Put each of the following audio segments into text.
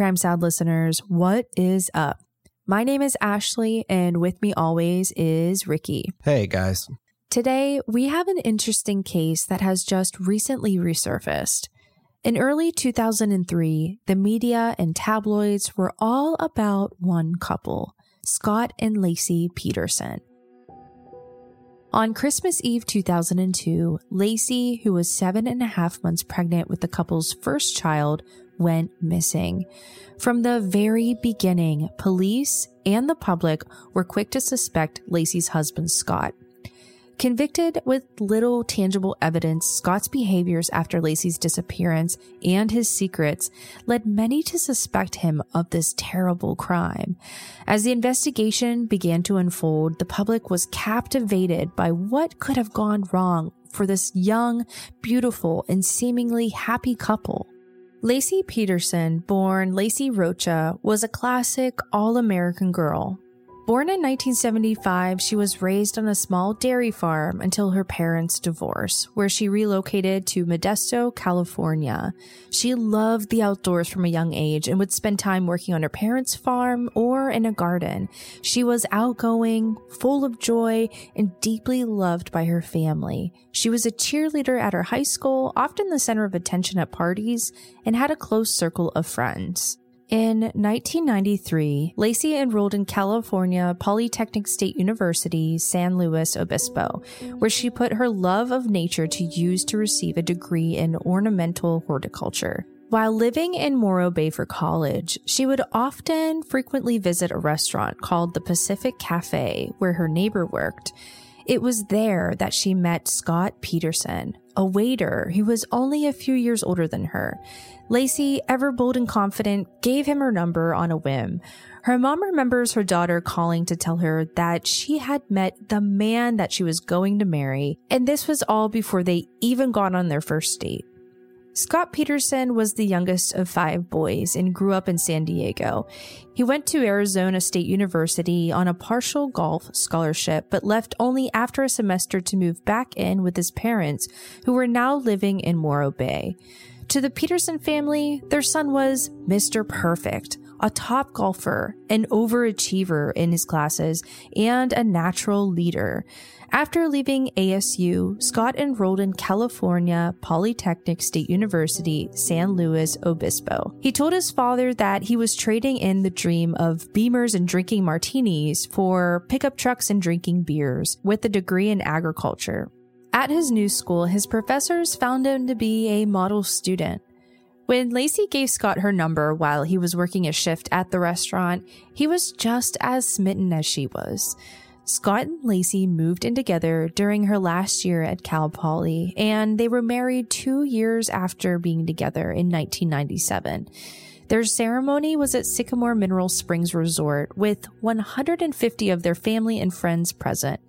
Crime Salad listeners, what is up? My name is Ashley, and with me always is Ricky. Hey, guys. Today, we have an interesting case that has just recently resurfaced. In early 2003, the media and tabloids were all about one couple, Scott and Laci Peterson. On Christmas Eve 2002, Laci, who was seven and a half months pregnant with the couple's first child, went missing. From the very beginning, police and the public were quick to suspect Laci's husband, Scott. Convicted with little tangible evidence, Scott's behaviors after Laci's disappearance and his secrets led many to suspect him of this terrible crime. As the investigation began to unfold, the public was captivated by what could have gone wrong for this young, beautiful, and seemingly happy couple. Laci Peterson, born Laci Rocha, was a classic all American girl. Born in 1975, she was raised on a small dairy farm until her parents' divorce, where she relocated to Modesto, California. She loved the outdoors from a young age and would spend time working on her parents' farm or in a garden. She was outgoing, full of joy, and deeply loved by her family. She was a cheerleader at her high school, often the center of attention at parties, and had a close circle of friends. In 1993, Laci enrolled in California Polytechnic State University, San Luis Obispo, where she put her love of nature to use to receive a degree in ornamental horticulture. While living in Morro Bay for college, she would often frequently visit a restaurant called the Pacific Cafe, where her neighbor worked. It was there that she met Scott Peterson, a waiter who was only a few years older than her. Laci, ever bold and confident, gave him her number on a whim. Her mom remembers her daughter calling to tell her that she had met the man that she was going to marry, and this was all before they even got on their first date. Scott Peterson was the youngest of five boys and grew up in San Diego. He went to Arizona State University on a partial golf scholarship, but left only after a semester to move back in with his parents, who were now living in Morro Bay. To the Peterson family, their son was Mr. Perfect, a top golfer, an overachiever in his classes, and a natural leader. After leaving ASU, Scott enrolled in California Polytechnic State University, San Luis Obispo. He told his father that he was trading in the dream of beamers and drinking martinis for pickup trucks and drinking beers with a degree in agriculture. At his new school, his professors found him to be a model student. When Laci gave Scott her number while he was working a shift at the restaurant, he was just as smitten as she was. Scott and Laci moved in together during her last year at Cal Poly, and they were married two years after being together in 1997. Their ceremony was at Sycamore Mineral Springs Resort with 150 of their family and friends present.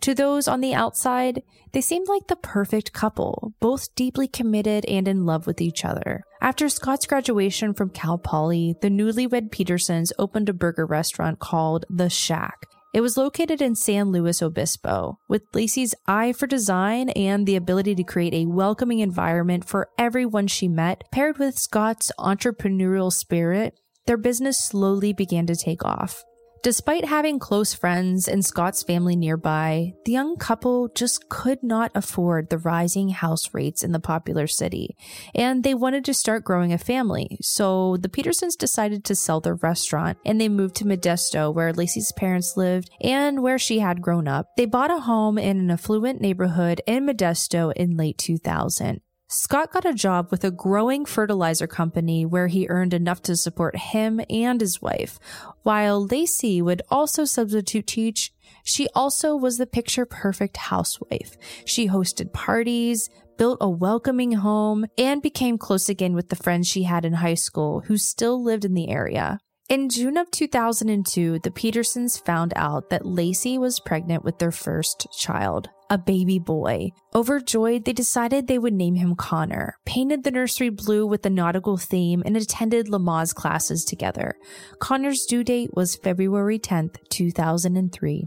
To those on the outside, they seemed like the perfect couple, both deeply committed and in love with each other. After Scott's graduation from Cal Poly, the newlywed Petersons opened a burger restaurant called The Shack. It was located in San Luis Obispo. With Laci's eye for design and the ability to create a welcoming environment for everyone she met, paired with Scott's entrepreneurial spirit, their business slowly began to take off. Despite having close friends and Scott's family nearby, the young couple just could not afford the rising house rates in the popular city, and they wanted to start growing a family. So the Petersons decided to sell their restaurant and they moved to Modesto, where Laci's parents lived and where she had grown up. They bought a home in an affluent neighborhood in Modesto in late 2000. Scott got a job with a growing fertilizer company where he earned enough to support him and his wife. While Laci would also substitute teach, she also was the picture perfect housewife. She hosted parties, built a welcoming home, and became close again with the friends she had in high school who still lived in the area. In June of 2002, the Petersons found out that Laci was pregnant with their first child, a baby boy. Overjoyed, they decided they would name him Connor, painted the nursery blue with the nautical theme, and attended Lamaze classes together. Connor's due date was February 10th, 2003.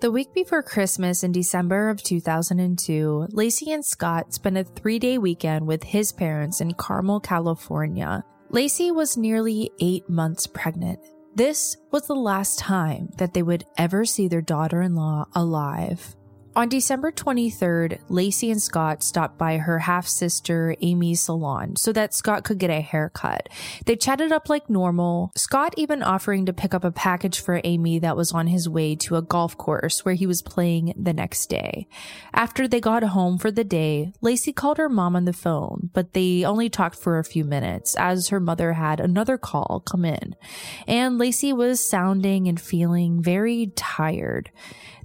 The week before Christmas in December of 2002, Laci and Scott spent a three day weekend with his parents in Carmel, California. Laci was nearly eight months pregnant. This was the last time that they would ever see their daughter in law alive. On December 23rd, Laci and Scott stopped by her half sister Amy's salon so that Scott could get a haircut. They chatted up like normal, Scott even offering to pick up a package for Amy that was on his way to a golf course where he was playing the next day. After they got home for the day, Laci called her mom on the phone, but they only talked for a few minutes as her mother had another call come in. And Laci was sounding and feeling very tired.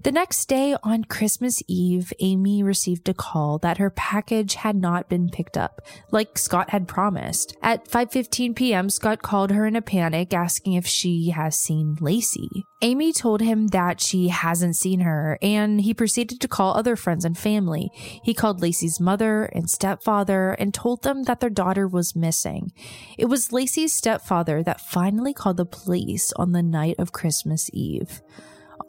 The next day on Christmas Eve, Amy received a call that her package had not been picked up, like Scott had promised. At 5:15 p.m., Scott called her in a panic asking if she has seen Laci. Amy told him that she hasn't seen her, and he proceeded to call other friends and family. He called Laci's mother and stepfather and told them that their daughter was missing. It was Laci's stepfather that finally called the police on the night of Christmas Eve.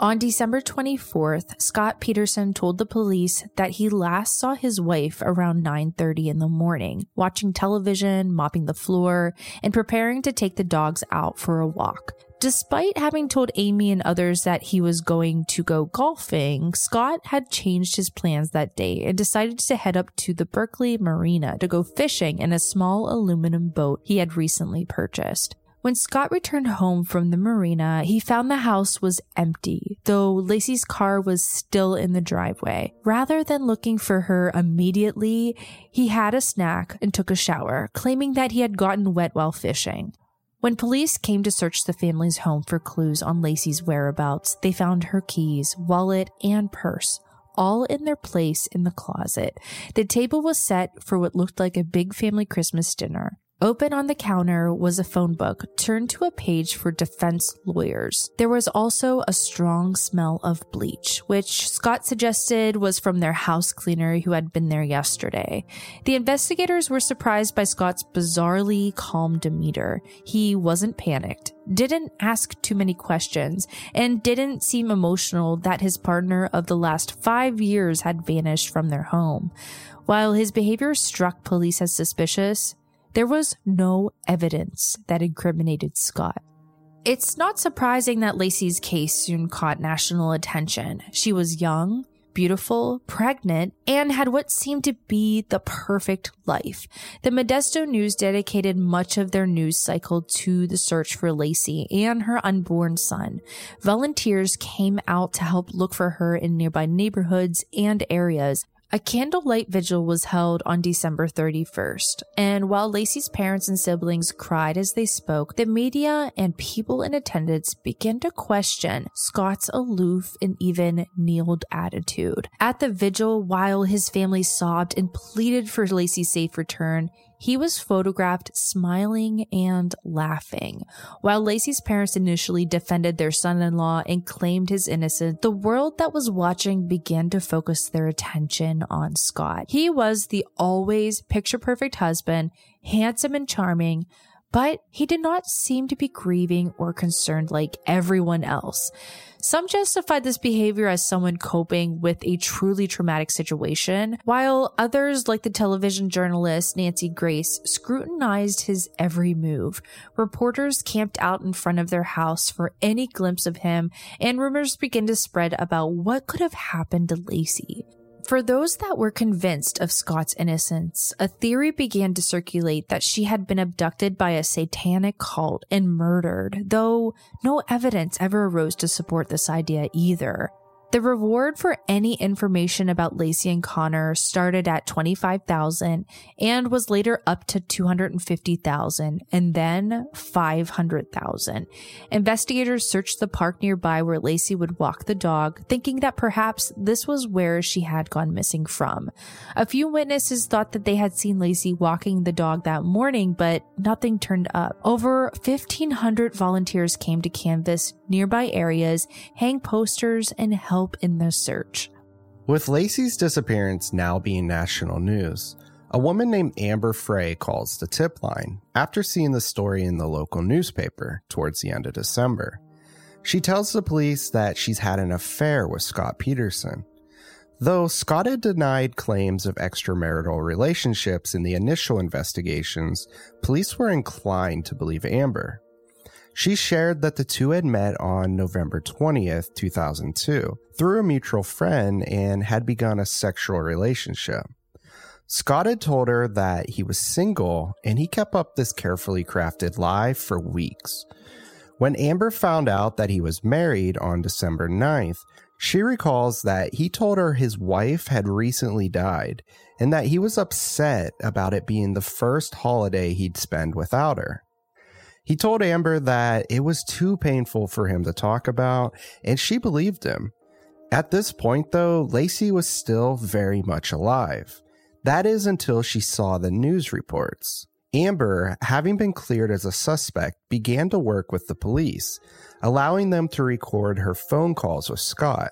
On December 24th, Scott Peterson told the police that he last saw his wife around 9:30 in the morning, watching television, mopping the floor, and preparing to take the dogs out for a walk. Despite having told Amy and others that he was going to go golfing, Scott had changed his plans that day and decided to head up to the Berkeley Marina to go fishing in a small aluminum boat he had recently purchased. When Scott returned home from the marina, he found the house was empty, though Laci's car was still in the driveway. Rather than looking for her immediately, he had a snack and took a shower, claiming that he had gotten wet while fishing. When police came to search the family's home for clues on Laci's whereabouts, they found her keys, wallet, and purse, all in their place in the closet. The table was set for what looked like a big family Christmas dinner. Open on the counter was a phone book turned to a page for defense lawyers. There was also a strong smell of bleach, which Scott suggested was from their house cleaner who had been there yesterday. The investigators were surprised by Scott's bizarrely calm demeanor. He wasn't panicked, didn't ask too many questions, and didn't seem emotional that his partner of the last five years had vanished from their home. While his behavior struck police as suspicious, there was no evidence that incriminated Scott. It's not surprising that Laci's case soon caught national attention. She was young, beautiful, pregnant, and had what seemed to be the perfect life. The Modesto News dedicated much of their news cycle to the search for Laci and her unborn son. Volunteers came out to help look for her in nearby neighborhoods and areas, a candlelight vigil was held on December 31st, and while Laci's parents and siblings cried as they spoke, the media and people in attendance began to question Scott's aloof and even kneeled attitude. At the vigil, while his family sobbed and pleaded for Laci's safe return, he was photographed smiling and laughing. While Laci's parents initially defended their son in law and claimed his innocence, the world that was watching began to focus their attention on Scott. He was the always picture perfect husband, handsome and charming, but he did not seem to be grieving or concerned like everyone else. Some justified this behavior as someone coping with a truly traumatic situation, while others, like the television journalist Nancy Grace, scrutinized his every move. Reporters camped out in front of their house for any glimpse of him, and rumors began to spread about what could have happened to Laci. For those that were convinced of Scott's innocence, a theory began to circulate that she had been abducted by a satanic cult and murdered, though no evidence ever arose to support this idea either. The reward for any information about Laci and Connor started at 25,000 and was later up to 250,000 and then 500,000. Investigators searched the park nearby where Laci would walk the dog, thinking that perhaps this was where she had gone missing from. A few witnesses thought that they had seen Laci walking the dog that morning, but nothing turned up. Over 1,500 volunteers came to canvass nearby areas, hang posters, and help help in the search. With Laci's disappearance now being national news, a woman named Amber Frey calls the tip line after seeing the story in the local newspaper towards the end of December. She tells the police that she's had an affair with Scott Peterson. Though Scott had denied claims of extramarital relationships in the initial investigations, police were inclined to believe Amber. She shared that the two had met on November 20th, 2002, through a mutual friend and had begun a sexual relationship. Scott had told her that he was single and he kept up this carefully crafted lie for weeks. When Amber found out that he was married on December 9th, she recalls that he told her his wife had recently died and that he was upset about it being the first holiday he'd spend without her. He told Amber that it was too painful for him to talk about, and she believed him. At this point, though, Laci was still very much alive. That is until she saw the news reports. Amber, having been cleared as a suspect, began to work with the police, allowing them to record her phone calls with Scott.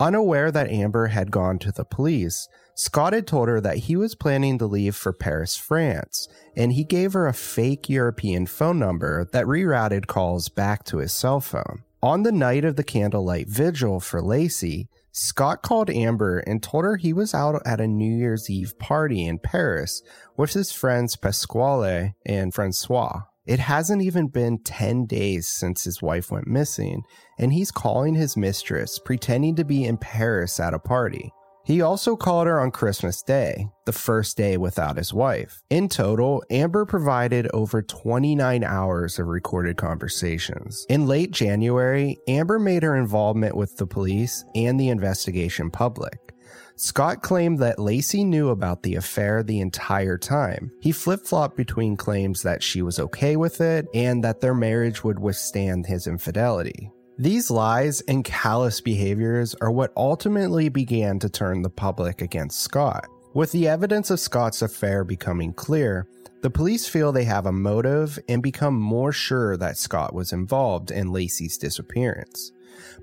Unaware that Amber had gone to the police, Scott had told her that he was planning to leave for Paris, France, and he gave her a fake European phone number that rerouted calls back to his cell phone. On the night of the candlelight vigil for Laci, Scott called Amber and told her he was out at a New Year's Eve party in Paris with his friends Pasquale and Francois. It hasn't even been 10 days since his wife went missing, and he's calling his mistress, pretending to be in Paris at a party. He also called her on Christmas Day, the first day without his wife. In total, Amber provided over 29 hours of recorded conversations. In late January, Amber made her involvement with the police and the investigation public. Scott claimed that Laci knew about the affair the entire time. He flip flopped between claims that she was okay with it and that their marriage would withstand his infidelity. These lies and callous behaviors are what ultimately began to turn the public against Scott. With the evidence of Scott's affair becoming clear, the police feel they have a motive and become more sure that Scott was involved in Laci's disappearance.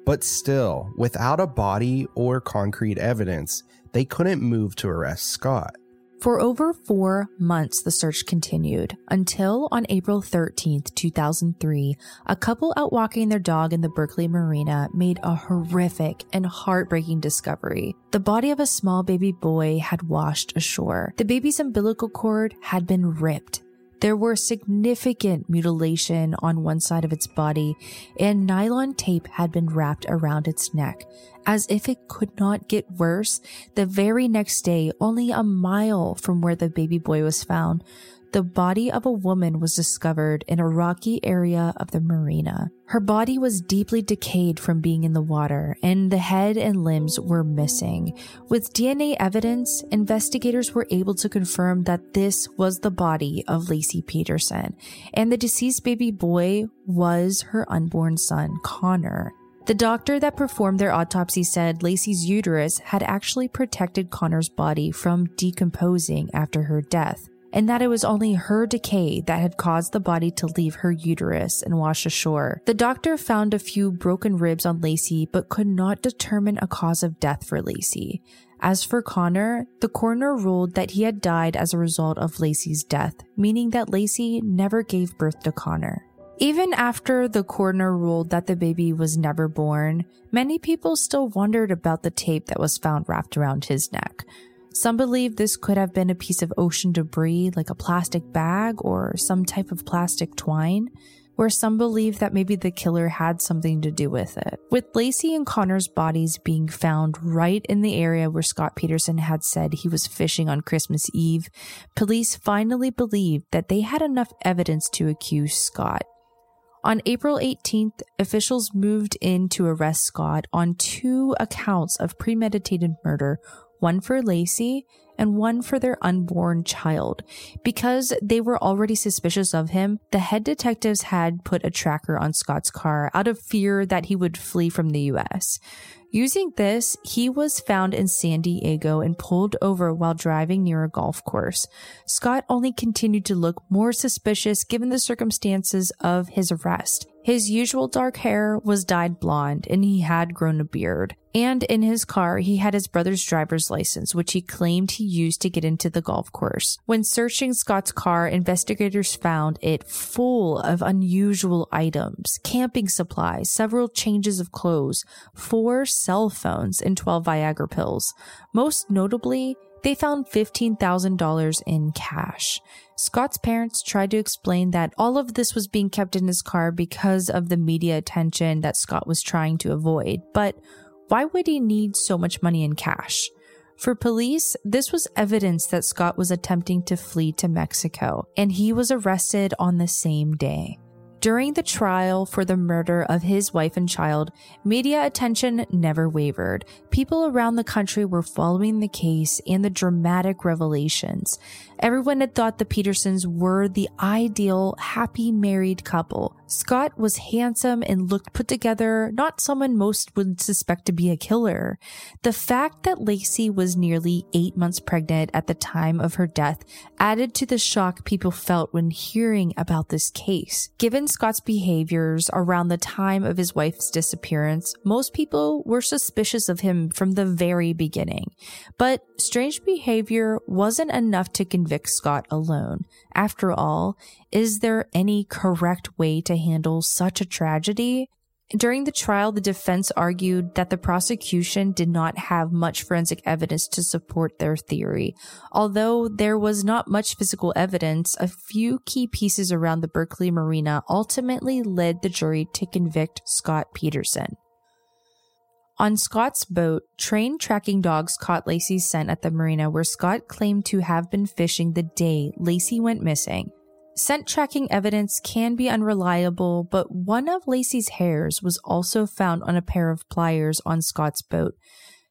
But still, without a body or concrete evidence, they couldn't move to arrest Scott. For over four months, the search continued until on April 13th, 2003, a couple out walking their dog in the Berkeley Marina made a horrific and heartbreaking discovery. The body of a small baby boy had washed ashore. The baby's umbilical cord had been ripped there were significant mutilation on one side of its body, and nylon tape had been wrapped around its neck. As if it could not get worse, the very next day, only a mile from where the baby boy was found, the body of a woman was discovered in a rocky area of the marina. Her body was deeply decayed from being in the water, and the head and limbs were missing. With DNA evidence, investigators were able to confirm that this was the body of Laci Peterson, and the deceased baby boy was her unborn son, Connor. The doctor that performed their autopsy said Laci's uterus had actually protected Connor's body from decomposing after her death and that it was only her decay that had caused the body to leave her uterus and wash ashore. The doctor found a few broken ribs on Laci, but could not determine a cause of death for Laci. As for Connor, the coroner ruled that he had died as a result of Laci's death, meaning that Laci never gave birth to Connor. Even after the coroner ruled that the baby was never born, many people still wondered about the tape that was found wrapped around his neck. Some believe this could have been a piece of ocean debris, like a plastic bag or some type of plastic twine, where some believe that maybe the killer had something to do with it. With Laci and Connor's bodies being found right in the area where Scott Peterson had said he was fishing on Christmas Eve, police finally believed that they had enough evidence to accuse Scott. On April 18th, officials moved in to arrest Scott on two accounts of premeditated murder one for Laci and one for their unborn child. Because they were already suspicious of him, the head detectives had put a tracker on Scott's car out of fear that he would flee from the US. Using this, he was found in San Diego and pulled over while driving near a golf course. Scott only continued to look more suspicious given the circumstances of his arrest. His usual dark hair was dyed blonde and he had grown a beard. And in his car, he had his brother's driver's license, which he claimed he used to get into the golf course. When searching Scott's car, investigators found it full of unusual items, camping supplies, several changes of clothes, four cell phones, and 12 Viagra pills. Most notably, they found $15,000 in cash. Scott's parents tried to explain that all of this was being kept in his car because of the media attention that Scott was trying to avoid. But why would he need so much money in cash? For police, this was evidence that Scott was attempting to flee to Mexico, and he was arrested on the same day. During the trial for the murder of his wife and child, media attention never wavered. People around the country were following the case and the dramatic revelations. Everyone had thought the Petersons were the ideal, happy married couple. Scott was handsome and looked put together, not someone most would suspect to be a killer. The fact that Laci was nearly eight months pregnant at the time of her death added to the shock people felt when hearing about this case. Given Scott's behaviors around the time of his wife's disappearance, most people were suspicious of him from the very beginning. But strange behavior wasn't enough to convict Scott alone. After all, is there any correct way to handle such a tragedy? During the trial, the defense argued that the prosecution did not have much forensic evidence to support their theory. Although there was not much physical evidence, a few key pieces around the Berkeley Marina ultimately led the jury to convict Scott Peterson. On Scott's boat, trained tracking dogs caught Laci's scent at the marina where Scott claimed to have been fishing the day Laci went missing. Scent tracking evidence can be unreliable, but one of Laci's hairs was also found on a pair of pliers on Scott's boat.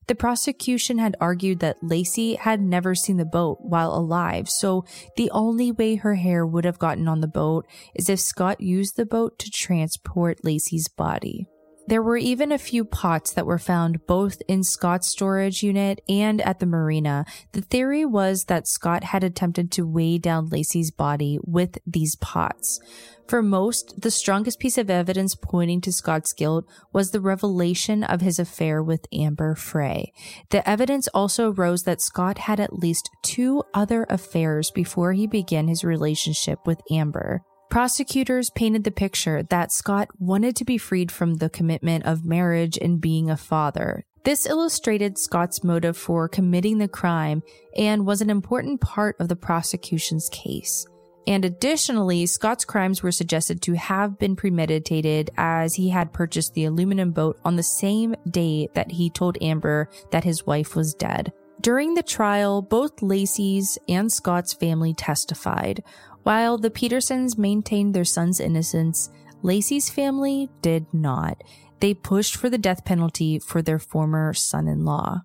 The prosecution had argued that Laci had never seen the boat while alive, so the only way her hair would have gotten on the boat is if Scott used the boat to transport Laci's body. There were even a few pots that were found both in Scott's storage unit and at the marina. The theory was that Scott had attempted to weigh down Laci's body with these pots. For most, the strongest piece of evidence pointing to Scott's guilt was the revelation of his affair with Amber Frey. The evidence also rose that Scott had at least two other affairs before he began his relationship with Amber. Prosecutors painted the picture that Scott wanted to be freed from the commitment of marriage and being a father. This illustrated Scott's motive for committing the crime and was an important part of the prosecution's case. And additionally, Scott's crimes were suggested to have been premeditated as he had purchased the aluminum boat on the same day that he told Amber that his wife was dead. During the trial, both Laci's and Scott's family testified. While the Petersons maintained their son's innocence, Laci's family did not. They pushed for the death penalty for their former son in law.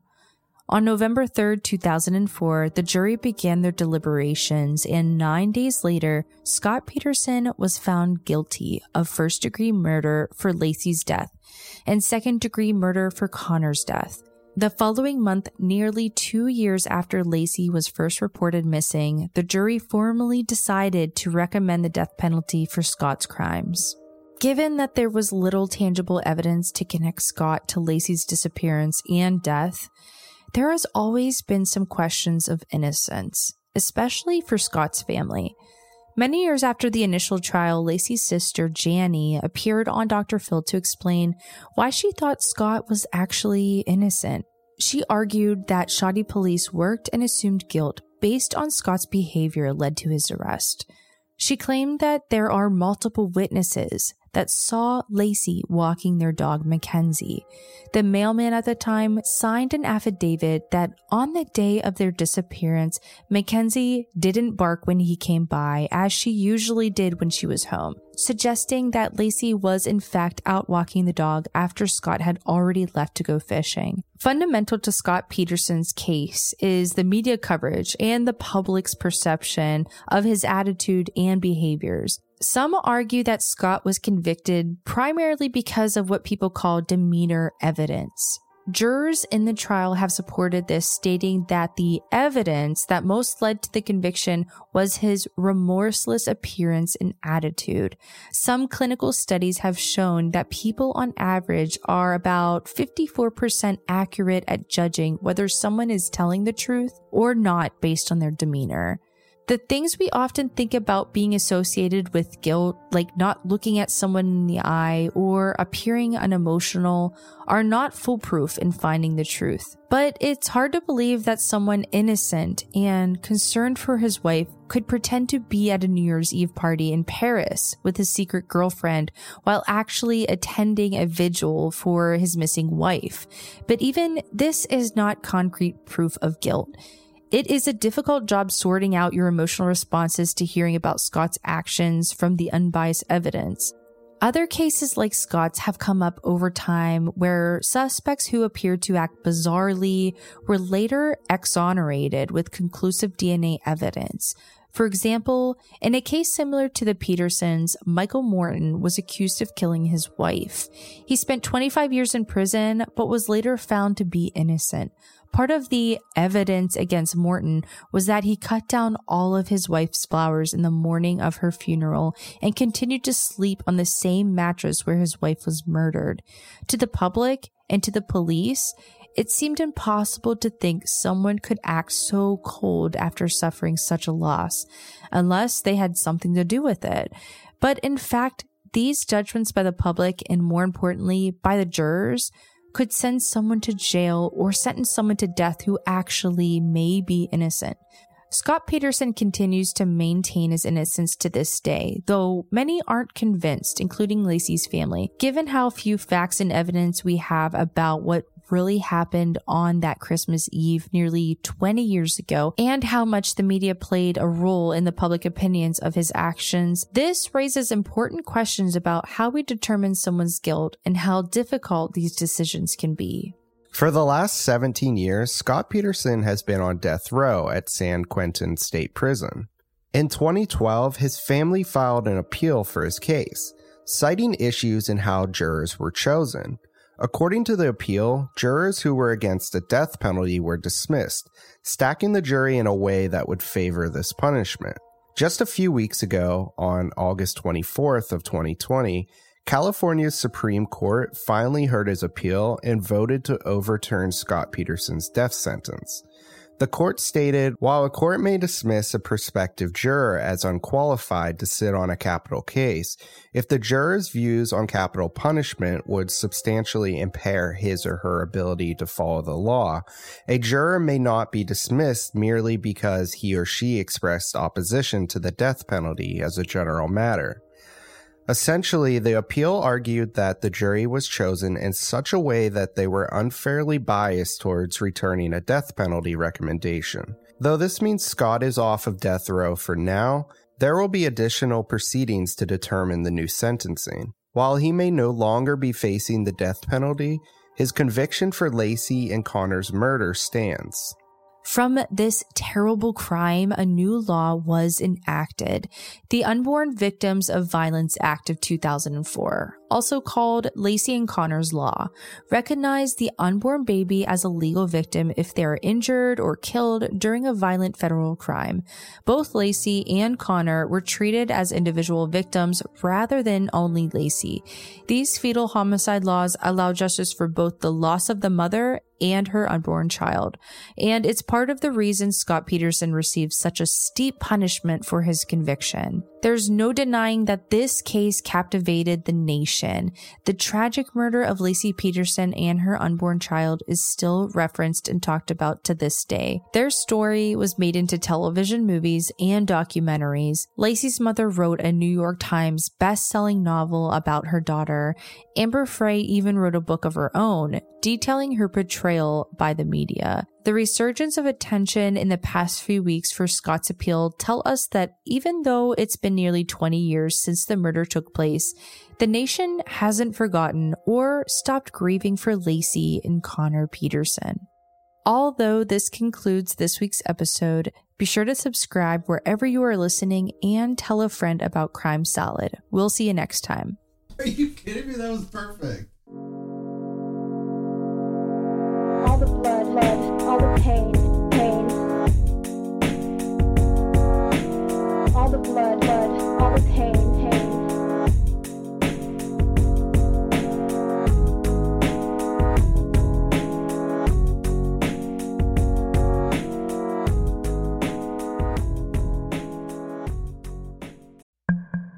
On November 3, 2004, the jury began their deliberations, and nine days later, Scott Peterson was found guilty of first degree murder for Laci's death and second degree murder for Connor's death. The following month, nearly two years after Laci was first reported missing, the jury formally decided to recommend the death penalty for Scott's crimes. Given that there was little tangible evidence to connect Scott to Laci's disappearance and death, there has always been some questions of innocence, especially for Scott's family. Many years after the initial trial, Laci's sister, Jannie, appeared on Dr. Phil to explain why she thought Scott was actually innocent. She argued that shoddy police worked and assumed guilt based on Scott's behavior led to his arrest. She claimed that there are multiple witnesses that saw Laci walking their dog Mackenzie. The mailman at the time signed an affidavit that on the day of their disappearance, Mackenzie didn't bark when he came by, as she usually did when she was home, suggesting that Laci was in fact out walking the dog after Scott had already left to go fishing. Fundamental to Scott Peterson's case is the media coverage and the public's perception of his attitude and behaviors. Some argue that Scott was convicted primarily because of what people call demeanor evidence. Jurors in the trial have supported this, stating that the evidence that most led to the conviction was his remorseless appearance and attitude. Some clinical studies have shown that people on average are about 54% accurate at judging whether someone is telling the truth or not based on their demeanor. The things we often think about being associated with guilt, like not looking at someone in the eye or appearing unemotional, are not foolproof in finding the truth. But it's hard to believe that someone innocent and concerned for his wife could pretend to be at a New Year's Eve party in Paris with his secret girlfriend while actually attending a vigil for his missing wife. But even this is not concrete proof of guilt. It is a difficult job sorting out your emotional responses to hearing about Scott's actions from the unbiased evidence. Other cases like Scott's have come up over time where suspects who appeared to act bizarrely were later exonerated with conclusive DNA evidence. For example, in a case similar to the Petersons, Michael Morton was accused of killing his wife. He spent 25 years in prison, but was later found to be innocent. Part of the evidence against Morton was that he cut down all of his wife's flowers in the morning of her funeral and continued to sleep on the same mattress where his wife was murdered. To the public and to the police, it seemed impossible to think someone could act so cold after suffering such a loss, unless they had something to do with it. But in fact, these judgments by the public and more importantly, by the jurors could send someone to jail or sentence someone to death who actually may be innocent. Scott Peterson continues to maintain his innocence to this day, though many aren't convinced, including Laci's family, given how few facts and evidence we have about what really happened on that Christmas Eve nearly 20 years ago and how much the media played a role in the public opinions of his actions. This raises important questions about how we determine someone's guilt and how difficult these decisions can be. For the last 17 years, Scott Peterson has been on death row at San Quentin State Prison. In 2012, his family filed an appeal for his case, citing issues in how jurors were chosen. According to the appeal, jurors who were against the death penalty were dismissed, stacking the jury in a way that would favor this punishment. Just a few weeks ago, on August 24th of 2020, California's Supreme Court finally heard his appeal and voted to overturn Scott Peterson's death sentence. The court stated while a court may dismiss a prospective juror as unqualified to sit on a capital case, if the juror's views on capital punishment would substantially impair his or her ability to follow the law, a juror may not be dismissed merely because he or she expressed opposition to the death penalty as a general matter. Essentially, the appeal argued that the jury was chosen in such a way that they were unfairly biased towards returning a death penalty recommendation. Though this means Scott is off of death row for now, there will be additional proceedings to determine the new sentencing. While he may no longer be facing the death penalty, his conviction for Laci and Connor's murder stands. From this terrible crime, a new law was enacted, the Unborn Victims of Violence Act of 2004, also called Laci and Connor's Law, recognized the unborn baby as a legal victim if they are injured or killed during a violent federal crime. Both Laci and Connor were treated as individual victims rather than only Laci. These fetal homicide laws allow justice for both the loss of the mother and her unborn child. And it's part of the reason Scott Peterson received such a steep punishment for his conviction. There's no denying that this case captivated the nation. The tragic murder of Laci Peterson and her unborn child is still referenced and talked about to this day. Their story was made into television movies and documentaries. Laci's mother wrote a New York Times best-selling novel about her daughter. Amber Frey even wrote a book of her own, detailing her portrayal by the media. The resurgence of attention in the past few weeks for Scott's appeal tell us that even though it's been nearly 20 years since the murder took place, the nation hasn't forgotten or stopped grieving for Laci and Connor Peterson. Although this concludes this week's episode, be sure to subscribe wherever you are listening and tell a friend about Crime Salad. We'll see you next time. Are you kidding me? That was perfect. Blood, all the pain, pain. All the blood, blood,